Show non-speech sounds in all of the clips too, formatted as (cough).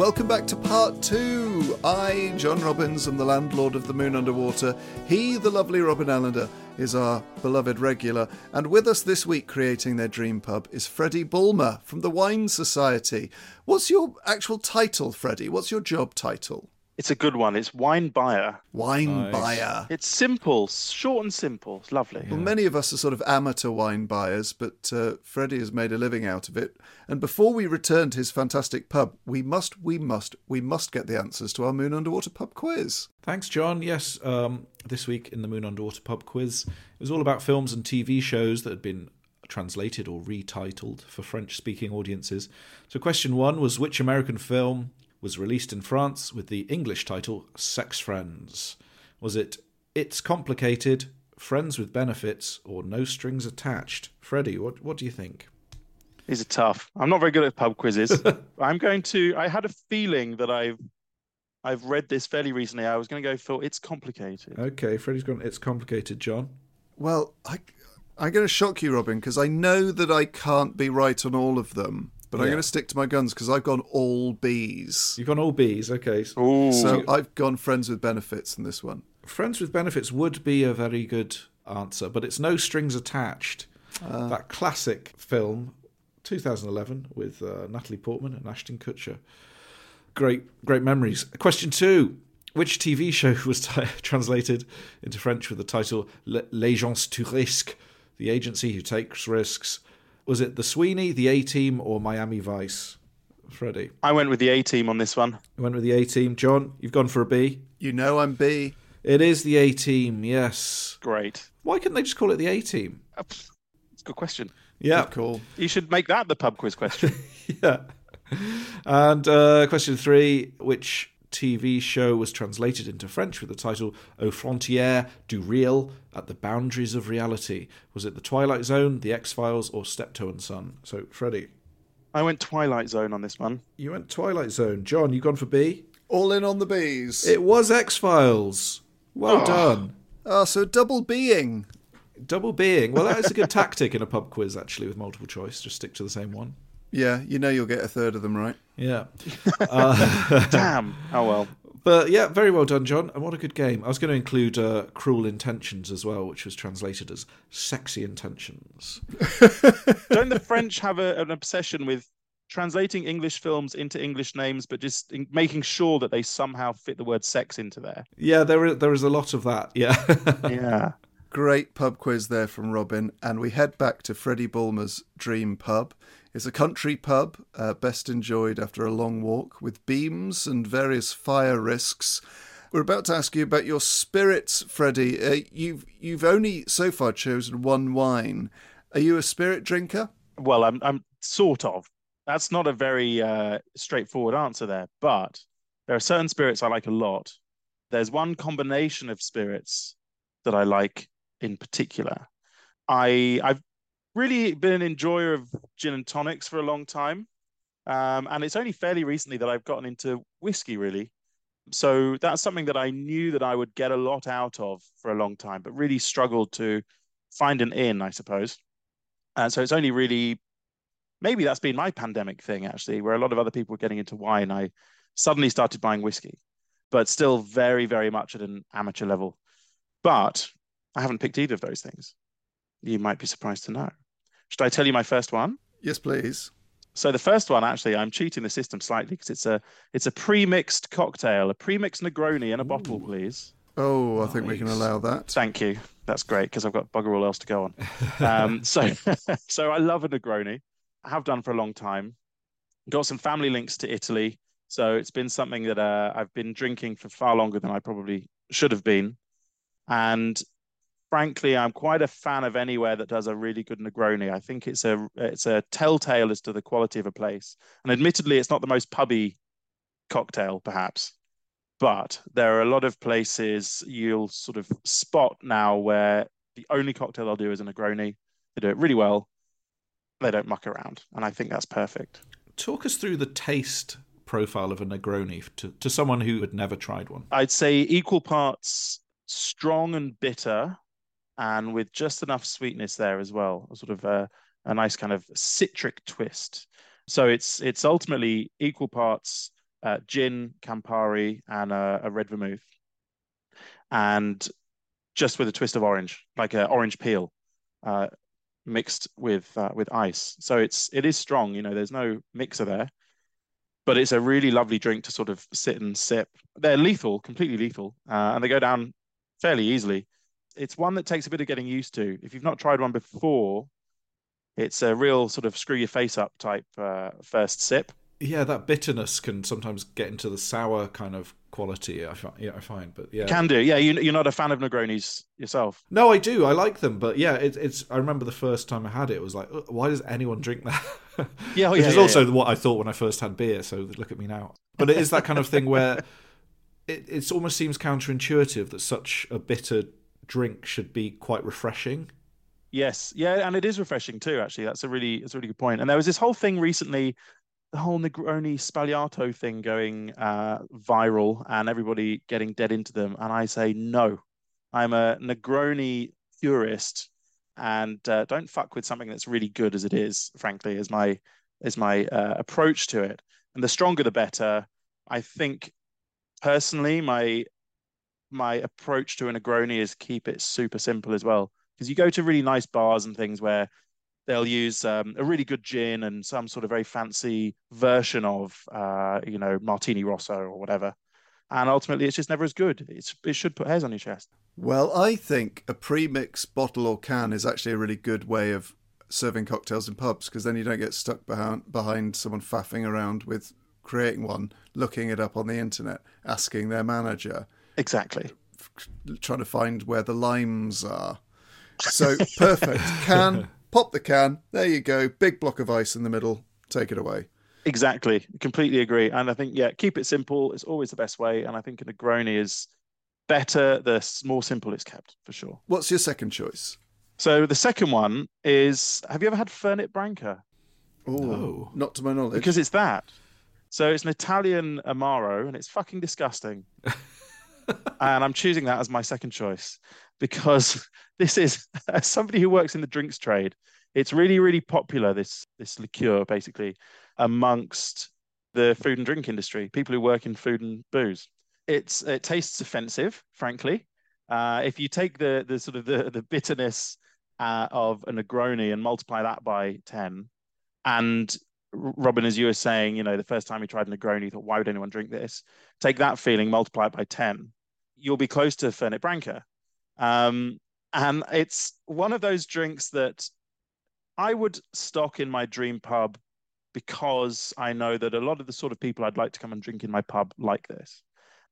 Welcome back to part two. I, John Robins, am the landlord of the Moon Underwater. He, the lovely Robin Allender, is our beloved regular. And with us this week, creating their dream pub, is Freddy Bulmer from the Wine Society. What's your actual title, Freddy? What's your job title? It's a good one. It's wine buyer. Wine Nice. buyer. It's simple, short and simple. It's lovely. Well, many of us are sort of amateur wine buyers, but uh, Freddy has made a living out of it. And before we return to his fantastic pub, we must, we must, we must get the answers to our Moon Underwater pub quiz. Thanks, John. Yes, um, this week in the Moon Underwater Pub Quiz, it was all about films and TV shows that had been translated or retitled for French speaking audiences. So, question one was which American film was released in France with the English title Sex Friends? Was it It's Complicated, Friends with Benefits, or No Strings Attached? Freddy, what, what do you think? These are tough. I'm not very good at pub quizzes. (laughs) I'm going to. I had a feeling that I've I've read this fairly recently. I was going to go for it's complicated. Okay, Freddy's gone, It's Complicated, John. Well, I, I'm going to shock you, Robin, because I know that I can't be right on all of them, but I'm going to stick to my guns because I've gone all B's. You've gone all B's, okay. Ooh, So I've gone friends with benefits in this one. Friends with Benefits would be a very good answer, but it's No Strings Attached. that classic film, 2011, with uh, Natalie Portman and Ashton Kutcher. Great, great memories. Question two. Which TV show (laughs) was t- translated into French with the title L- L'Agence tous risques, the agency who takes risks? Was it The Sweeney, The A Team, or Miami Vice? Freddy. I went with the A team on this one. You went with The A Team. John, you've gone for a B. You know I'm B. It is The A Team, yes. Great. Why couldn't they just call it The A Team? Uh, It's a good question. Yeah. Good call. You should make that the pub quiz question. (laughs) yeah. And uh, question three Which TV show was translated into French with the title Aux frontières du réel at the boundaries of reality? Was it The Twilight Zone, The X Files, or Steptoe and Son? So, Freddy, I went Twilight Zone on this one. you went Twilight Zone. John, you gone for B? All in on the B's. It was X Files. Well done. Ah, so double being. Double being. Well, that is a good tactic in a pub quiz, actually, with multiple choice. Just stick to the same one. Yeah, you know you'll get a third of them right. Yeah. (laughs) Damn. Oh well. But yeah, very well done, John. And what a good game. I was going to include uh, Cruel Intentions as well, which was translated as Sexy Intentions. (laughs) Don't the French have a, an obsession with translating English films into English names, but just in, making sure that they somehow fit the word sex into there? Yeah, there is, there is a lot of that. Yeah. (laughs) Yeah. Great pub quiz there from Robin, and we head back to Freddy Bulmer's dream pub. It's a country pub, uh, best enjoyed after a long walk, with beams and various fire risks. We're about to ask you about your spirits, Freddy. Uh, you've you've only so far chosen one wine. Are you a spirit drinker? Well, I'm I'm sort of. That's not a very uh, straightforward answer there, but there are certain spirits I like a lot. There's one combination of spirits that I like in particular. I I've really been an enjoyer of gin and tonics for a long time. Um, and it's only fairly recently that I've gotten into whiskey, really. So that's something that I knew that I would get a lot out of for a long time, but really struggled to find an in, I suppose. And so it's only really, maybe that's been my pandemic thing, actually, where a lot of other people were getting into wine. I suddenly started buying whiskey, but still very, very much at an amateur level. But I haven't picked either of those things. You might be surprised to know. Should I tell you my first one? Yes, please. So the first one, actually, I'm cheating the system slightly because it's a it's a pre-mixed cocktail, a pre-mixed Negroni in a Ooh. bottle, please. Oh, I think we can allow that. Thank you. That's great because I've got bugger all else to go on. Um, (laughs) so, (laughs) so I love a Negroni. I have done for a long time. Got some family links to Italy, so it's been something that uh, I've been drinking for far longer than I probably should have been. And frankly, I'm quite a fan of anywhere that does a really good Negroni. I think it's a it's a telltale as to the quality of a place. And admittedly, it's not the most pubby cocktail, perhaps, but there are a lot of places you'll sort of spot now where the only cocktail they'll do is a Negroni. They do it really well. They don't muck around, and I think that's perfect. Talk us through the taste profile of a Negroni to, to someone who had never tried one. I'd say equal parts strong and bitter and with just enough sweetness there as well, a sort of a, a nice kind of citric twist. So it's it's ultimately equal parts uh, gin, Campari, and a, a, red vermouth, and just with a twist of orange, like an orange peel, uh, mixed with uh, with ice. So it's it is strong. You know, there's no mixer there, but it's a really lovely drink to sort of sit and sip. They're lethal, completely lethal, uh, and they go down fairly easily it's one that takes a bit of getting used to. If you've not tried one before, it's a real sort of screw your face up type uh, first sip. Yeah, that bitterness can sometimes get into the sour kind of quality. I find, yeah, I find, but yeah, can do. Yeah, you, are not a fan of Negronis yourself. No, I do. I like them, but yeah, it, it's. I remember the first time I had it, it was like, why does anyone drink that? (laughs) yeah, oh, which yeah, is yeah, also yeah. what I thought when I first had beer. So look at me now. But it is that kind of thing where (laughs) it, it almost seems counterintuitive that such a bitter drink should be quite refreshing. Yes, yeah, and it is refreshing too. Actually, that's a really that's a really good point. And there was this whole thing recently, the whole Negroni Sbagliato thing going uh, viral, and everybody getting dead into them. And I say no, I'm a Negroni purist, and uh, don't fuck with something that's really good as it is. Frankly, is my is my uh, approach to it. And the stronger the better. I think personally, my my approach to a Negroni is keep it super simple as well. Because you go to really nice bars and things where they'll use um, a really good gin and some sort of very fancy version of, uh, you know, Martini Rosso or whatever. And ultimately, it's just never as good. It's, it should put hairs on your chest. Well, I think a pre-mix bottle or can is actually a really good way of serving cocktails in pubs because then you don't get stuck behind behind someone faffing around with creating one, looking it up on the internet, asking their manager. Exactly. Trying to find where the limes are. So perfect. (laughs) Can, pop the can. There you go. Big block of ice in the middle. Take it away. Exactly. Completely agree. And I think, yeah, keep it simple. It's always the best way. And I think a Negroni is better the more simple it's kept, for sure. What's your second choice? So the second one is have you ever had Fernet Branca? Oh, no. not to my knowledge. Because it's that. So it's an Italian Amaro and it's fucking disgusting. (laughs) and I'm choosing that as my second choice because (laughs) this is as somebody who works in the drinks trade. It's really, really popular. This this liqueur, basically, amongst the food and drink industry, people who work in food and booze. It's it tastes offensive, frankly. Uh, if you take the the sort of the the bitterness uh, of a Negroni and multiply that by ten, and Robin, as you were saying, you know, the first time you tried a Negroni, you thought, why would anyone drink this? Take that feeling, multiply it by ten, you'll be close to Fernet Branca. Um, and it's one of those drinks that I would stock in my dream pub because I know that a lot of the sort of people I'd like to come and drink in my pub like this.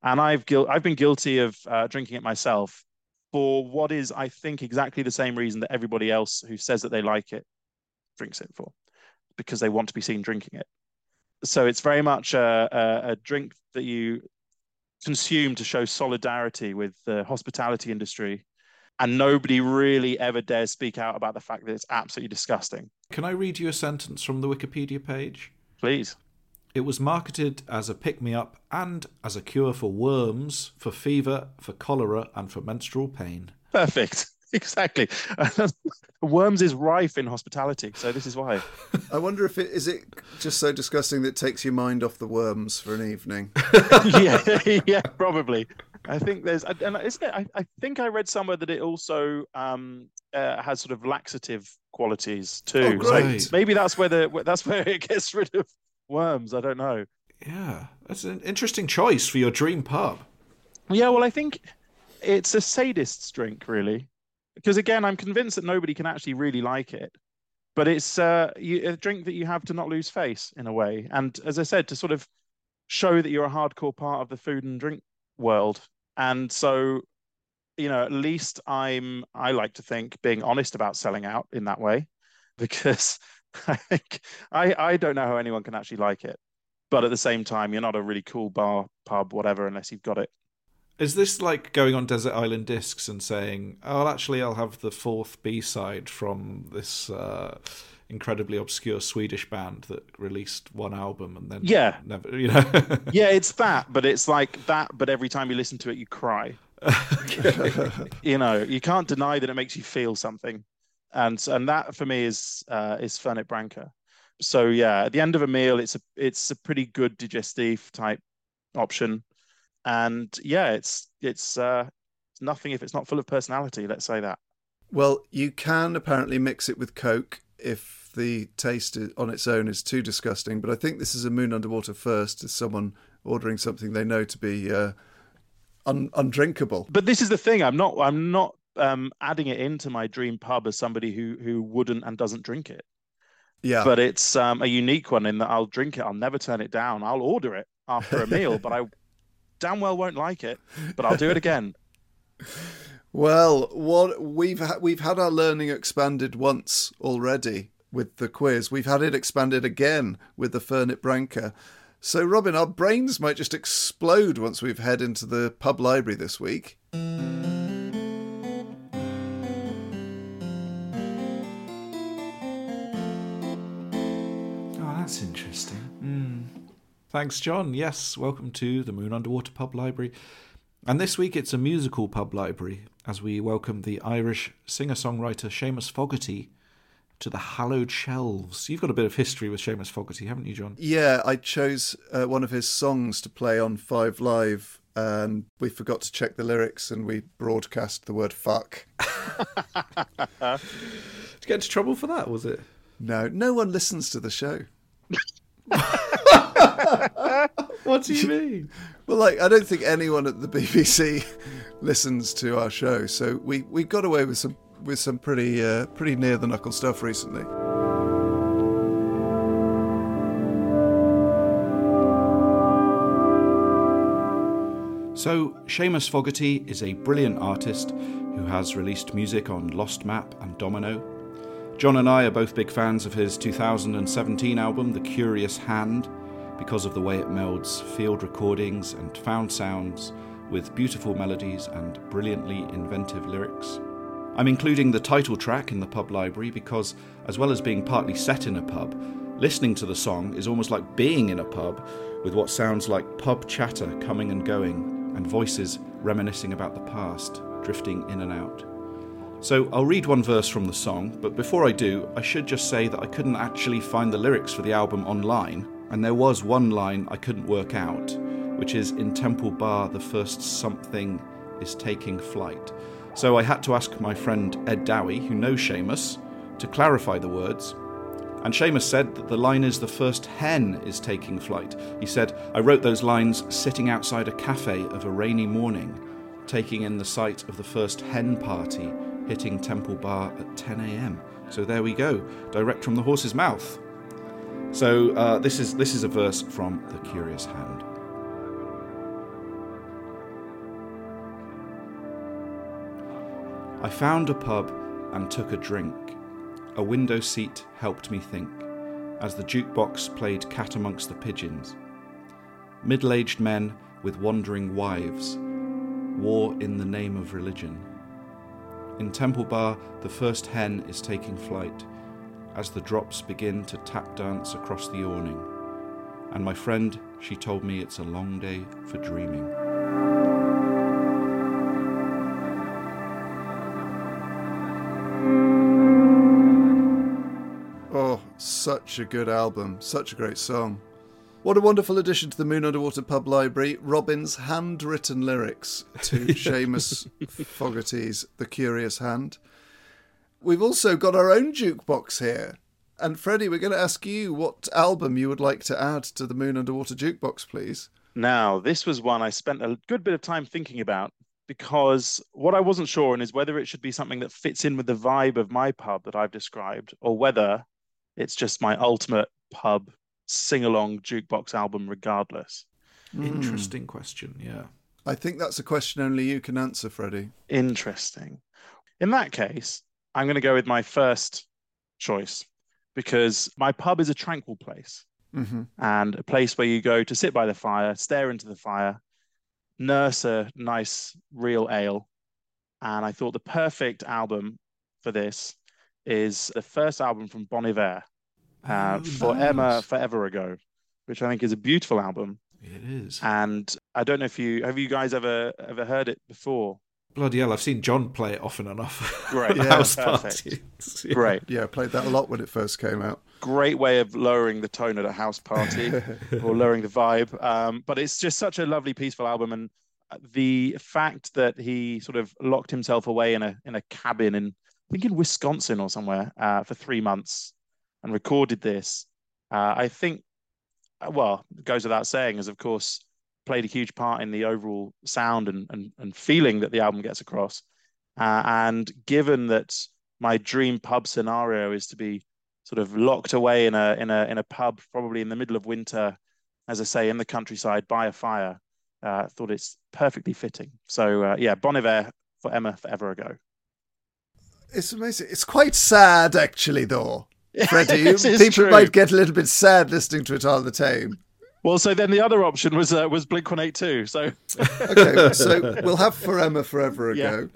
And I've gil- I've been guilty of uh, drinking it myself for what is, I think, exactly the same reason that everybody else who says that they like it drinks it for, because they want to be seen drinking it. So it's very much a, a, a drink that you consumed to show solidarity with the hospitality industry. And nobody really ever dares speak out about the fact that it's absolutely disgusting. Can I read you a sentence from the Wikipedia page? Please. It was marketed as a pick me up and as a cure for worms, for fever, for cholera, and for menstrual pain. Perfect. (laughs) Exactly. (laughs) Worms is rife in hospitality, so this is why. I wonder if it is it just so disgusting that it takes your mind off the worms for an evening. (laughs) yeah, yeah, probably. I think there's, and isn't it? I, I think I read somewhere that it also um, uh, has sort of laxative qualities too. Oh, great. So maybe that's where the that's where it gets rid of worms. I don't know. Yeah, that's an interesting choice for your dream pub. Yeah, well, I think it's a sadist's drink, really, because again, I'm convinced that nobody can actually really like it. But it's uh, you, a drink that you have to not lose face in a way, and as I said, to sort of show that you're a hardcore part of the food and drink world. And so, you know, at least I'm I like to think being honest about selling out in that way, (laughs) because I think I I don't know how anyone can actually like it. But at the same time, you're not a really cool bar, pub, whatever, unless you've got it. Is this like going on Desert Island Discs and saying, "Oh, actually, I'll have the fourth B side from this uh, incredibly obscure Swedish band that released one album and then Yeah. never, you know?" (laughs) Yeah, it's that, but it's like that, but every time you listen to it, you cry. (laughs) you know, you can't deny that it makes you feel something, and and that for me is uh, is Fernet Branca. So yeah, at the end of a meal, it's a it's a pretty good digestive type option, and yeah, it's it's uh, it's nothing if it's not full of personality. Let's say that. Well, you can apparently mix it with Coke if the taste on its own is too disgusting. But I think this is a moon underwater first as someone ordering something they know to be uh, un- undrinkable. But this is the thing. I'm not. I'm not um, adding it into my dream pub as somebody who who wouldn't and doesn't drink it. Yeah. but it's um, a unique one in that I'll drink it. I'll never turn it down. I'll order it after a meal, (laughs) but I damn well won't like it. But I'll do it again. (laughs) Well, what we've ha- we've had our learning expanded once already with the quiz. We've had it expanded again with the Fernet Branca. So, Robin, our brains might just explode once we've head into the pub library this week. Oh, that's interesting. Thanks, John. Yes, welcome to the Moon Underwater Pub Library. And this week it's a musical pub library as we welcome the Irish singer songwriter Seamus Fogarty to the hallowed shelves. You've got a bit of history with Seamus Fogarty, haven't you, John? Yeah, I chose uh, one of his songs to play on Five Live, and we forgot to check the lyrics, and we broadcast the word "fuck." (laughs) Did you get into trouble for that, was it? No, no one listens to the show. (laughs) (laughs) What do you (laughs) mean? Well, like I don't think anyone at the BBC (laughs) listens to our show, so we we got away with some with some pretty uh, pretty near the knuckle stuff recently. So, Seamus Fogarty is a brilliant artist who has released music on Lost Map and Domino. John and I are both big fans of his 2017 album, The Curious Hand, because of the way it melds field recordings and found sounds with beautiful melodies and brilliantly inventive lyrics. I'm including the title track in the pub library because, as well as being partly set in a pub, listening to the song is almost like being in a pub with what sounds like pub chatter coming and going and voices reminiscing about the past, drifting in and out. So I'll read one verse from the song, but before I do, I should just say that I couldn't actually find the lyrics for the album online, and there was one line I couldn't work out, which is in Temple Bar, the first something is taking flight. So I had to ask my friend Ed Dowie, who knows Seamus, to clarify the words. And Seamus said that the line is the first hen is taking flight. He said, I wrote those lines sitting outside a cafe of a rainy morning, taking in the sight of the first hen party hitting Temple Bar at 10 a.m. So there we go, direct from the horse's mouth. So uh, this is this is a verse from The Curious Hand. I found a pub and took a drink. A window seat helped me think, as the jukebox played Cat Amongst the Pigeons. Middle aged men with wandering wives, war in the name of religion. In Temple Bar, the first hen is taking flight as the drops begin to tap dance across the awning. And my friend, she told me it's a long day for dreaming. Oh, such a good album. Such a great song. What a wonderful addition to the Moon Underwater Pub Library. Robin's handwritten lyrics to (laughs) Seamus Fogarty's The Curious Hand. We've also got our own jukebox here. And Freddy, we're going to ask you what album you would like to add to the Moon Underwater Jukebox, please. Now, this was one I spent a good bit of time thinking about because what I wasn't sure on is whether it should be something that fits in with the vibe of my pub that I've described, or whether it's just my ultimate pub sing along jukebox album, regardless. Interesting question, yeah. I think that's a question only you can answer, Freddy. Interesting. In that case, I'm going to go with my first choice because my pub is a tranquil place hmm and a place where you go to sit by the fire, stare into the fire, nurse a nice real ale. And I thought the perfect album for this is the first album from Bon Iver, uh, Oh, For nice. Emma Forever Ago, which I think is a beautiful album. It is. And I don't know if you have you guys ever ever heard it before. Bloody hell, I've seen John play it often enough. (laughs) Great. Yeah, house perfect. parties. Yeah. (laughs) Great. Yeah, I played that a lot when it first came out. great way of lowering the tone at a house party (laughs) or lowering the vibe. Um, but it's just such a lovely, peaceful album, and the fact that he sort of locked himself away in a in a cabin in I think in Wisconsin or somewhere uh, for three months and recorded this, uh, I think, uh, well, it goes without saying, as of course played a huge part in the overall sound and and, and feeling that the album gets across. Uh, and given that my dream pub scenario is to be sort of locked away in a in a in a pub, probably in the middle of winter, as I say, in the countryside by a fire. Uh, thought it's perfectly fitting. So uh, yeah, Bon Iver for Emma forever ago. It's amazing. It's quite sad, actually, though. Freddy, (laughs) people true. might get a little bit sad listening to it all the time. Well, so then the other option was uh, was Blink One Eight Two. So (laughs) Okay, so we'll have For Emma Forever Yeah. Ago.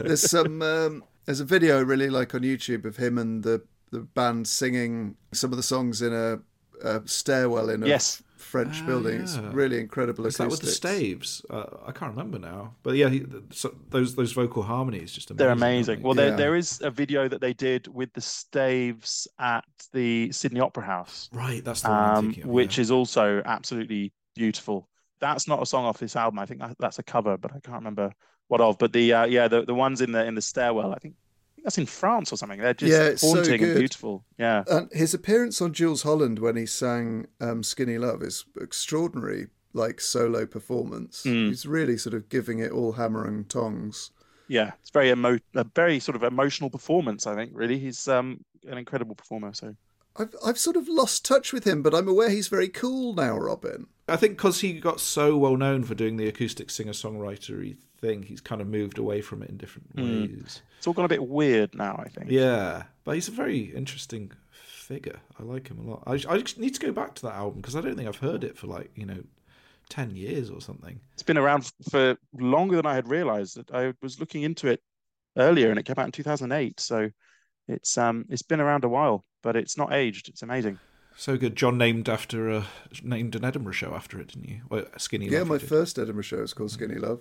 There's some, um, there's a video I really like on YouTube of him and the, the band singing some of the songs in a, a stairwell in a Yes. French Ah, building. It's really incredible Is that with the staves? Uh, I can't remember now. But yeah, he, so those those vocal harmonies just amazing. they're amazing. Well, there Yeah. there is a video that they did with the Staves at the Sydney Opera House, right, that's the one I'm um, of. which yeah. is also absolutely beautiful. That's not a song off this album. I think that's a cover, but I can't remember what of. But the uh, yeah, the, the ones in the in the stairwell, I think that's in France or something. They're just Yeah, it's so haunting and beautiful. Yeah, And his appearance on Jools Holland when he sang um, "Skinny Love" is extraordinary, like solo performance. Mm. He's really sort of giving it all hammer and tongs. yeah, it's very emo a very sort of emotional performance. I think really, he's um an incredible performer. So I've I've sort of lost touch with him, but I'm aware he's very cool now, Robin. I think because he got so well known for doing the acoustic singer songwritery thing, he's kind of moved away from it in different Mm. ways. it's all gone a bit weird now. I think. Yeah, but he's a very interesting figure. I like him a lot. I, I just need to go back to that album because I don't think I've heard it for like you know ten years or something. It's been around for longer than I had realized. I was looking into it earlier, and it came out in 2008. So it's um it's been around a while, but it's not aged. It's amazing. So good. John named after a named an Edinburgh show after it, didn't you? Well, Skinny. Love. Yeah, Love my first Edinburgh show is called Skinny Love.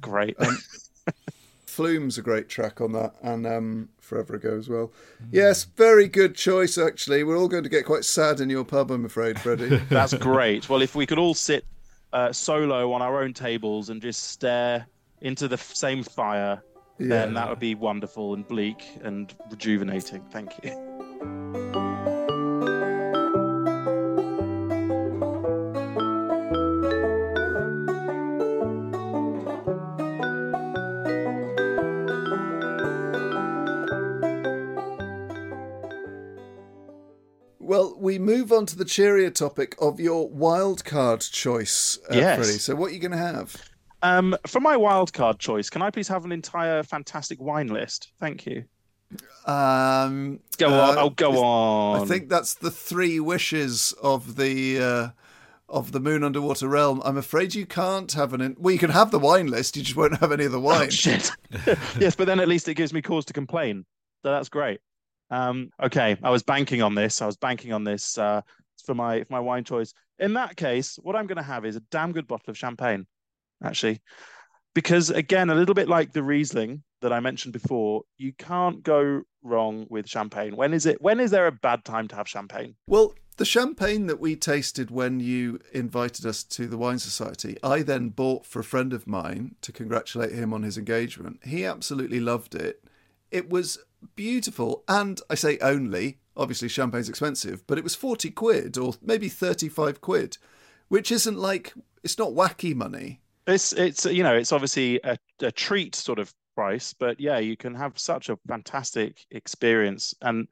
Great. Um, (laughs) Flume's a great track on that, and um, Forever Ago as well. Yes, very good choice, actually. We're all going to get quite sad in your pub, I'm afraid, Freddy. (laughs) That's great. Well, if we could all sit uh, solo on our own tables and just stare into the same fire, then that would be wonderful and bleak and rejuvenating. Thank you. Move on to the cheerier topic of your wild card choice, uh, Yes. Freddy. So, what are you going to have? Um, for my wild card choice, can I please have an entire fantastic wine list? Thank you. Um, Go uh, on. Oh, go on. I think that's the three wishes of the uh, of the Moon Underwater Realm. I'm afraid you can't have an. In- well, you can have the wine list. You just won't have any of the wine. Oh, shit. (laughs) yes, but then at least it gives me cause to complain. So that's great. Um, okay, I was banking on this. I was banking on this uh, for my for my wine choice. in that case, what I'm going to have is a damn good bottle of champagne, actually, because again, a little bit like the Riesling that I mentioned before, you can't go wrong with champagne. When is it? When is there a bad time to have champagne? Well, the champagne that we tasted when you invited us to the Wine Society, I then bought for a friend of mine to congratulate him on his engagement. He absolutely loved it. It was beautiful, and I say only, obviously champagne's expensive, but it was 40 quid or maybe 35 quid, which isn't like, it's not wacky money. It's, it's you know, it's obviously a, a treat sort of price, but yeah, you can have such a fantastic experience. And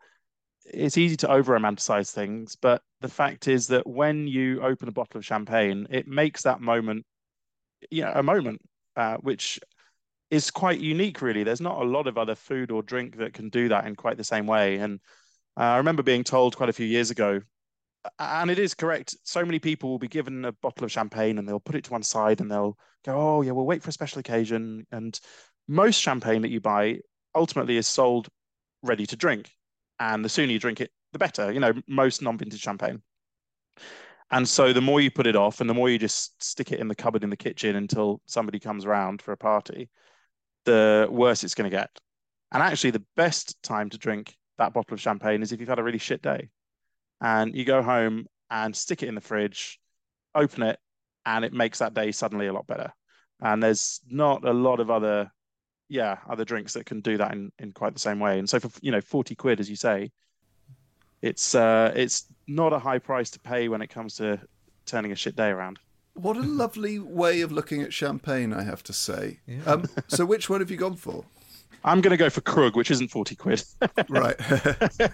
it's easy to over romanticize things, but the fact is that when you open a bottle of champagne, it makes that moment, you know, a moment, uh, which is quite unique, really. There's not a lot of other food or drink that can do that in quite the same way. And uh, I remember being told quite a few years ago, and it is correct. So many people will be given a bottle of champagne and they'll put it to one side and they'll go, "Oh yeah, we'll wait for a special occasion." And most champagne that you buy ultimately is sold ready to drink and the sooner you drink it, the better. You know, most non-vintage champagne. And so the more you put it off, and the more you just stick it in the cupboard in the kitchen until somebody comes around for a party, the worse it's going to get. And actually, the best time to drink that bottle of champagne is if you've had a really shit day, and you go home and stick it in the fridge, open it, and it makes that day suddenly a lot better. And there's not a lot of other yeah, other drinks that can do that in, in quite the same way. And so for you know, 40 quid, as you say, it's uh it's not a high price to pay when it comes to turning a shit day around. What a lovely way of looking at champagne, I have to say. Yeah. Um, so which one have you gone for? I'm going to go for Krug, which isn't 40 quid. (laughs) right.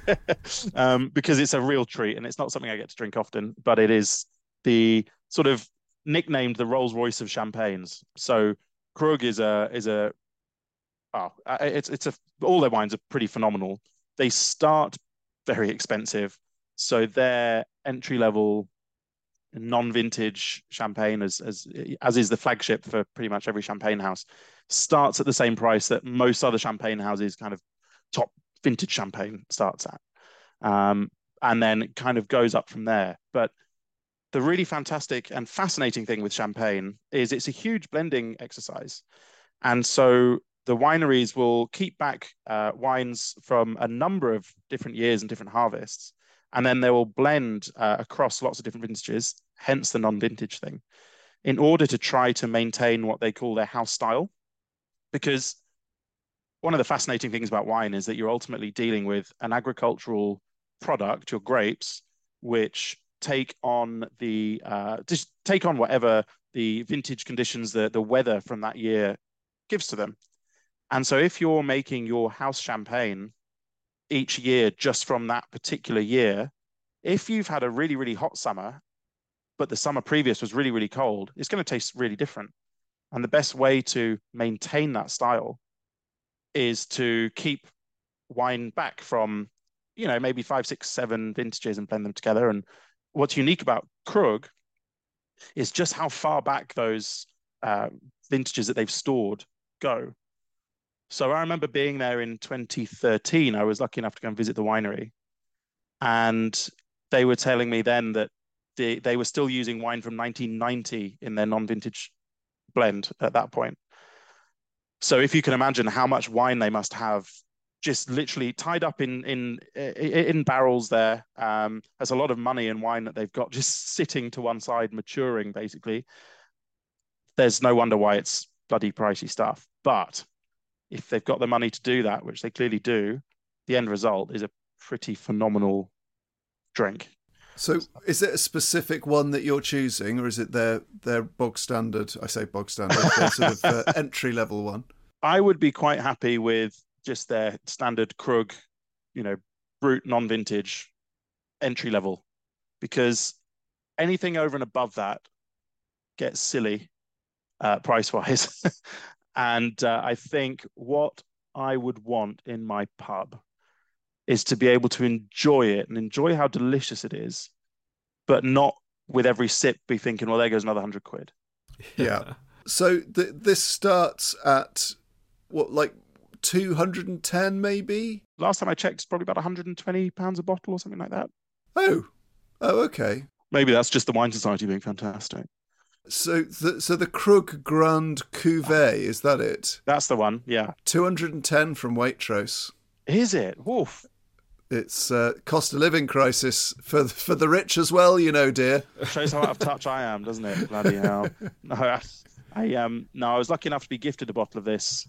(laughs) um, because it's a real treat and it's not something I get to drink often, but it is the sort of nicknamed the Rolls Royce of champagnes. So Krug is a is a oh, it's it's a all their wines are pretty phenomenal. They start very expensive, so their entry level non-vintage champagne, as as as is the flagship for pretty much every champagne house, starts at the same price that most other champagne houses kind of top vintage champagne starts at, um, and then kind of goes up from there. But the really fantastic and fascinating thing with champagne is it's a huge blending exercise. And so the wineries will keep back uh, wines from a number of different years and different harvests, and then they will blend uh, across lots of different vintages, hence the non-vintage thing, in order to try to maintain what they call their house style. Because one of the fascinating things about wine is that you're ultimately dealing with an agricultural product, your grapes, which take on the uh, just take on whatever the vintage conditions, the the weather from that year gives to them. And so if you're making your house champagne each year just from that particular year, if you've had a really, really hot summer, but the summer previous was really, really cold, it's going to taste really different. And the best way to maintain that style is to keep wine back from, you know, maybe five, six, seven vintages and blend them together. And what's unique about Krug is just how far back those uh, vintages that they've stored go. So I remember being there in 2013. I was lucky enough to go and visit the winery. And they were telling me then that they, they were still using wine from 1990 in their non vintage blend at that point. So if you can imagine how much wine they must have just literally tied up in in in barrels there. Um, there's a lot of money in wine that they've got just (laughs) sitting to one side, maturing basically. There's no wonder why it's bloody pricey stuff. But if they've got the money to do that, which they clearly do, the end result is a pretty phenomenal drink. So, is it a specific one that you're choosing, or is it their their bog standard? I say bog standard, sort of uh, (laughs) entry level one. I would be quite happy with just their standard Krug, you know, brut non-vintage entry level, because anything over and above that gets silly uh, price wise. (laughs) And uh, I think what I would want in my pub is to be able to enjoy it and enjoy how delicious it is, but not with every sip be thinking, well, there goes another hundred quid. Yeah. so th- this starts at what, like 210 maybe? Last time I checked, it's probably about 120 pounds a bottle or something like that. Oh, oh, okay. Maybe that's just the wine society being fantastic. So, the, so the Krug Grand Cuvée is that it? That's the one. Yeah. Two hundred and ten from Waitrose. Is it? Woof. It's uh, cost of living crisis for the, for the rich as well, you know, dear. Shows how out of touch I am, doesn't it? Bloody hell. (laughs) No, I, I um no, I was lucky enough to be gifted a bottle of this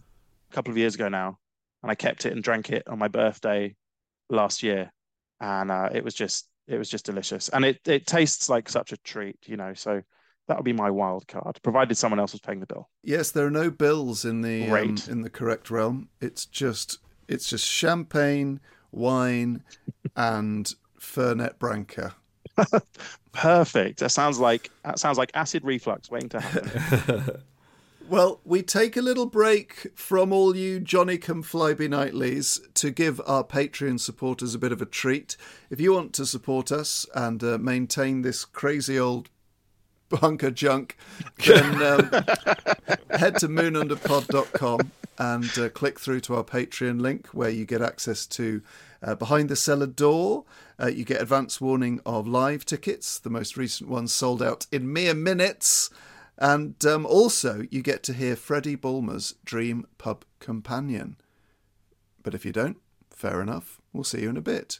a couple of years ago now, and I kept it and drank it on my birthday last year, and uh, it was just it was just delicious, and it it tastes like such a treat, you know. So that would be my wild card, provided someone else was paying the bill. Yes, there are no bills in the um, in the correct realm. It's just it's just champagne, wine, and Fernet Branca. (laughs) Perfect. That sounds like that sounds like acid reflux waiting to happen. (laughs) Well, we take a little break from all you Johnny Come Flyby Nightlies to give our Patreon supporters a bit of a treat. If you want to support us and uh, maintain this crazy old bunker junk, then um, (laughs) head to moonunderpod.com and uh, click through to our Patreon link where you get access to uh, Behind the Cellar Door. Uh, you get advance warning of live tickets. The most recent ones sold out in mere minutes. And um, also, you get to hear Freddy Bulmer's Dream Pub Companion. But if you don't, fair enough. We'll see you in a bit.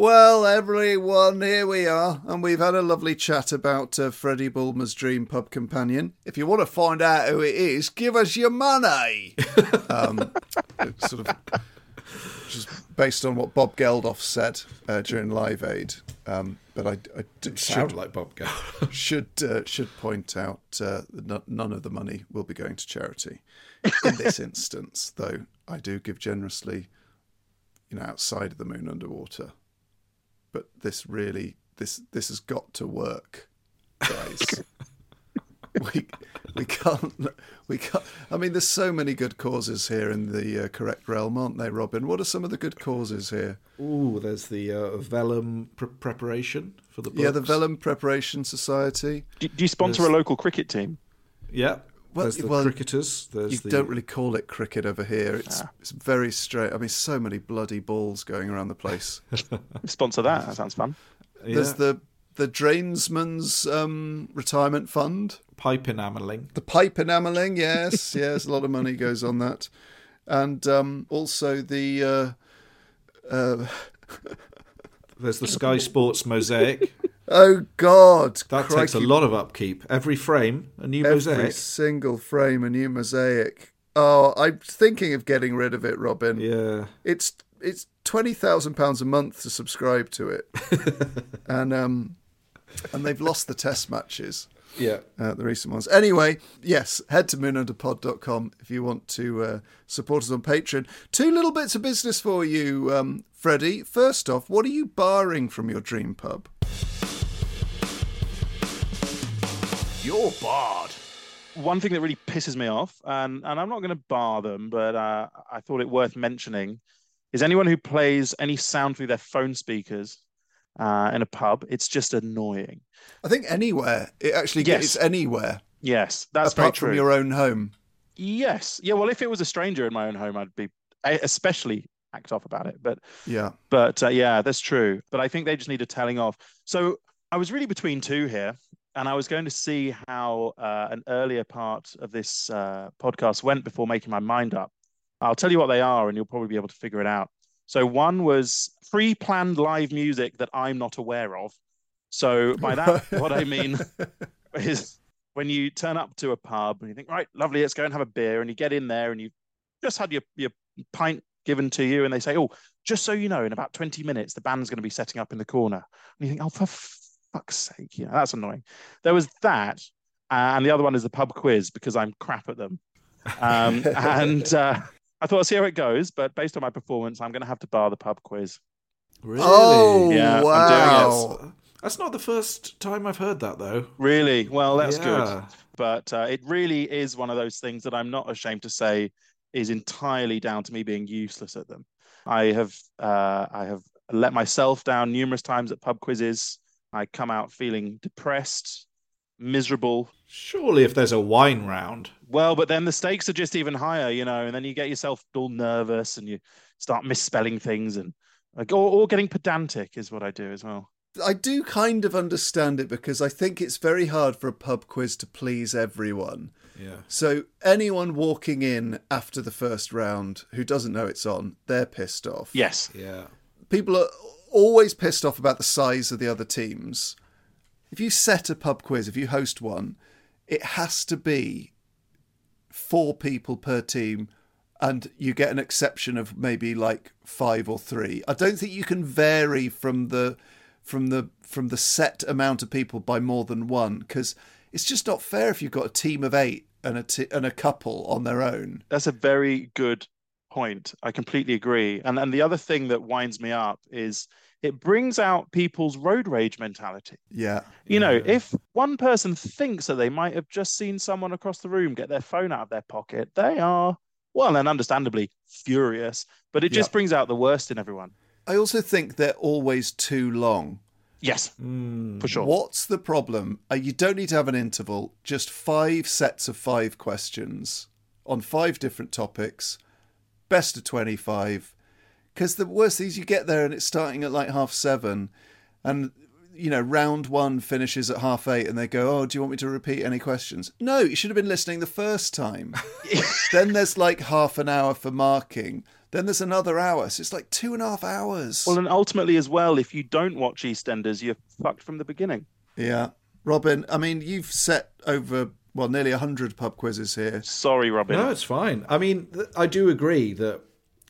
Well, everyone, here we are, and we've had a lovely chat about uh, Freddy Bulmer's Dream Pub Companion. If you want to find out who it is, give us your money. (laughs) um, sort of just based on what Bob Geldof said uh, during Live Aid. Um, but I, I should, like Bob Gale. (laughs) should uh, should point out uh, that none of the money will be going to charity in this (laughs) instance. Though I do give generously, you know, outside of the moon underwater. But this really, this this has got to work, guys. (laughs) we we can't we can't. I mean, there's so many good causes here in the uh, correct realm, aren't they, Robin? What are some of the good causes here? Ooh, there's the uh, vellum pre- preparation for the books. Yeah, the Vellum Preparation Society. Do, do you sponsor a local cricket team? Yeah. Well, there's the well, cricketers. There's You the, don't really call it cricket over here. It's it's very straight. I mean, so many bloody balls going around the place. (laughs) Sponsor that. That sounds fun. There's the the Drainsman's um, retirement fund, pipe enameling. the pipe enameling. Yes, (laughs) yes, a lot of money goes on that, and um, also the. Uh, uh, (laughs) There's the Sky Sports mosaic. Oh God! That takes a lot of upkeep. Every frame, a new Every mosaic. Every single frame, a new mosaic. Oh, I'm thinking of getting rid of it, Robin. Yeah. it's it's twenty thousand pounds a month to subscribe to it, (laughs) and um, and they've lost the test matches, Yeah. uh, the recent ones. Anyway, yes, head to moonunderpod.com if you want to uh, support us on Patreon. Two little bits of business for you, um, Freddy. First off, what are you barring from your dream pub? You're barred. One thing that really pisses me off, and, and I'm not going to bar them, but uh, I thought it worth mentioning, is anyone who plays any sound through their phone speakers uh, in a pub. It's just annoying. I think anywhere. It actually Yes. gets anywhere Yes, that's apart very from true. your own home. Yes, yeah. Well, if it was a stranger in my own home, I'd be especially act off about it. But Yeah. But uh, yeah, that's true. But I think they just need a telling off. So I was really between two here, and I was going to see how uh, an earlier part of this uh, podcast went before making my mind up. I'll tell you what they are, and you'll probably be able to figure it out. So one was pre-planned live music that I'm not aware of. So by that, (laughs) what I mean (laughs) is when you turn up to a pub and you think, right, lovely, let's go and have a beer, and you get in there and you just had your your pint given to you, and they say, oh, just so you know, in about 20 minutes, the band's going to be setting up in the corner. And you think, oh, for fuck's sake, yeah, that's annoying. There was that. uh, and the other one is the pub quiz because I'm crap at them. Um, (laughs) and uh, I thought, I'll see how it goes. But based on my performance, I'm going to have to bar the pub quiz. Really? Oh, Yeah, I'm doing it. wow. That's not the first time I've heard that, though. Really? Well, that's good. But uh, it really is one of those things that I'm not ashamed to say is entirely down to me being useless at them. I have uh, I have let myself down numerous times at pub quizzes. I come out feeling depressed, miserable. Surely, if there's a wine round, Well, but then the stakes are just even higher, you know, and then you get yourself all nervous and you start misspelling things and like, or, or getting pedantic is what I do as well. I do kind of understand it because I think it's very hard for a pub quiz to please everyone. yeah, So anyone walking in after the first round who doesn't know it's on, they're pissed off. Yes. yeah, People are always pissed off about the size of the other teams. If you set a pub quiz, if you host one, it has to be four people per team and you get an exception of maybe like five or three. I don't think you can vary from the from the from the set amount of people by more than one because it's just not fair if you've got a team of eight and a t- and a couple on their own. That's a very good point. I completely agree. And and the other thing that winds me up is it brings out people's road rage mentality. Yeah. You know, if one person thinks that they might have just seen someone across the room get their phone out of their pocket, they are well and understandably furious, but it just Yeah. brings out the worst in everyone. I also think they're always too long. Yes, Mm. for sure. What's the problem? Uh, you don't need to have an interval, just five sets of five questions on five different topics, best of 25. Because the worst thing is you get there and it's starting at like half seven, and you know, round one finishes at half eight, and they go, Oh, do you want me to repeat any questions? No, you should have been listening the first time. (laughs) then there's like half an hour for marking, then there's another hour. So it's like two and a half hours. Well, and ultimately as well, if you don't watch EastEnders, you're fucked from the beginning. Yeah. Robin, I mean, you've set over, well, nearly 100 pub quizzes here. Sorry, Robin. no, it's fine. I mean, I do agree that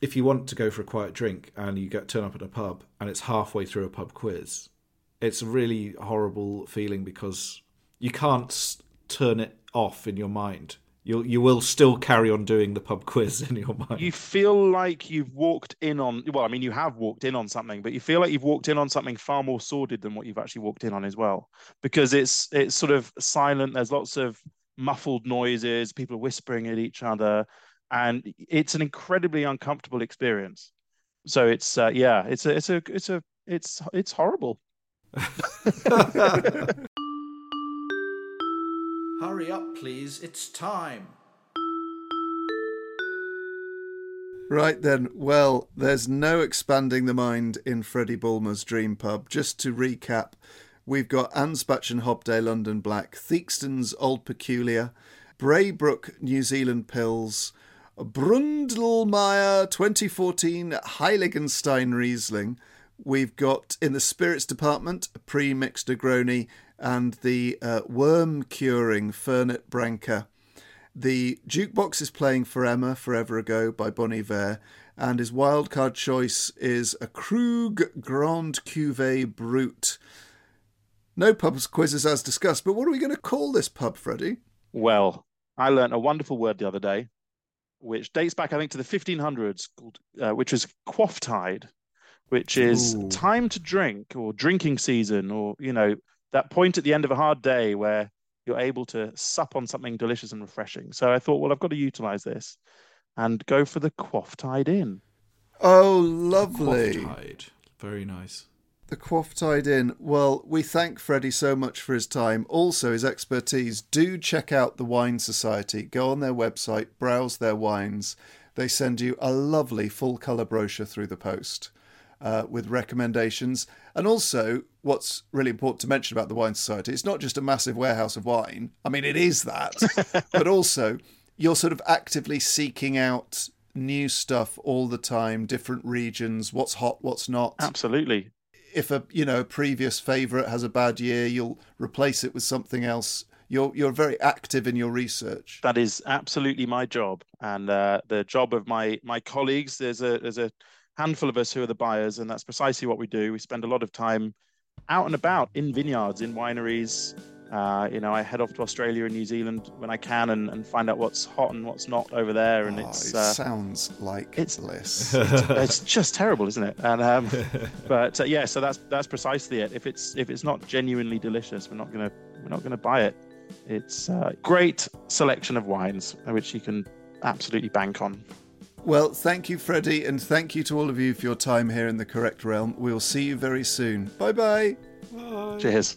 if you want to go for a quiet drink and you get turn up at a pub and it's halfway through a pub quiz, it's a really horrible feeling because you can't turn it off in your mind. You you will still carry on doing the pub (laughs) quiz in your mind. you feel like you've walked in on well i mean you have walked in on something but you feel like you've walked in on something far more sordid than what you've actually walked in on as well. Because it's it's sort of silent. There's lots of muffled noises people are whispering at each other and it's an incredibly uncomfortable experience. So it's uh, yeah it's a it's a it's a it's it's horrible (laughs) (laughs) Hurry up, please. It's time. Right then, well, there's no expanding the mind in Freddy Bulmer's Dream Pub. Just to recap, we've got Anspach and Hobday London Black, Theakston's Old Peculier, Braybrook New Zealand Pils, Bründlmayer 2014 Heiligenstein Riesling. We've got in the spirits department a pre-mixed Negroni and the uh, worm curing Fernet Branca. The jukebox is playing for Emma Forever Ago by Bon Iver, and his wildcard choice is a Krug Grand Cuvée Brut. No pubs quizzes as discussed, but what are we going to call this pub, Freddy? Well, I learnt a wonderful word the other day, which dates back, I think, to the 1500s, called, uh, which is quafftide, which is Ooh. time to drink or drinking season, or, you know, that point at the end of a hard day where you're able to sup on something delicious and refreshing. So I thought, well, I've got to utilize this and go for the Quafftide Inn. Oh, lovely. Quafftide. Very nice. The Quafftide Inn. Well, we thank Freddy so much for his time, also his expertise. Do check out the Wine Society. Go on their website, browse their wines. They send you a lovely full colour brochure through the post uh, with recommendations. And also, what's really important to mention about the Wine Society, it's not just a massive warehouse of wine. I mean, it is that, (laughs) but also you're sort of actively seeking out new stuff all the time, different regions, what's hot, what's not. Absolutely. If a you know previous favorite has a bad year, you'll replace it with something else. You're you're very active in your research. That is absolutely my job, and uh, the job of my my colleagues. There's a there's a handful of us who are the buyers, and that's precisely what we do. We spend a lot of time out and about in vineyards, in wineries, uh, you know, I head off to Australia and New Zealand when I can and, and find out what's hot and what's not over there. And Oh, it's it uh, sounds like it's- bliss. (laughs) it's (laughs) just terrible, isn't it? And um, (laughs) but uh, yeah, so that's that's precisely it. If it's if it's not genuinely delicious, we're not gonna we're not gonna buy it. It's a great selection of wines which you can absolutely bank on. Well, thank you, Freddy, and thank you to all of you for your time here in the correct realm. We'll see you very soon. Bye bye. Cheers.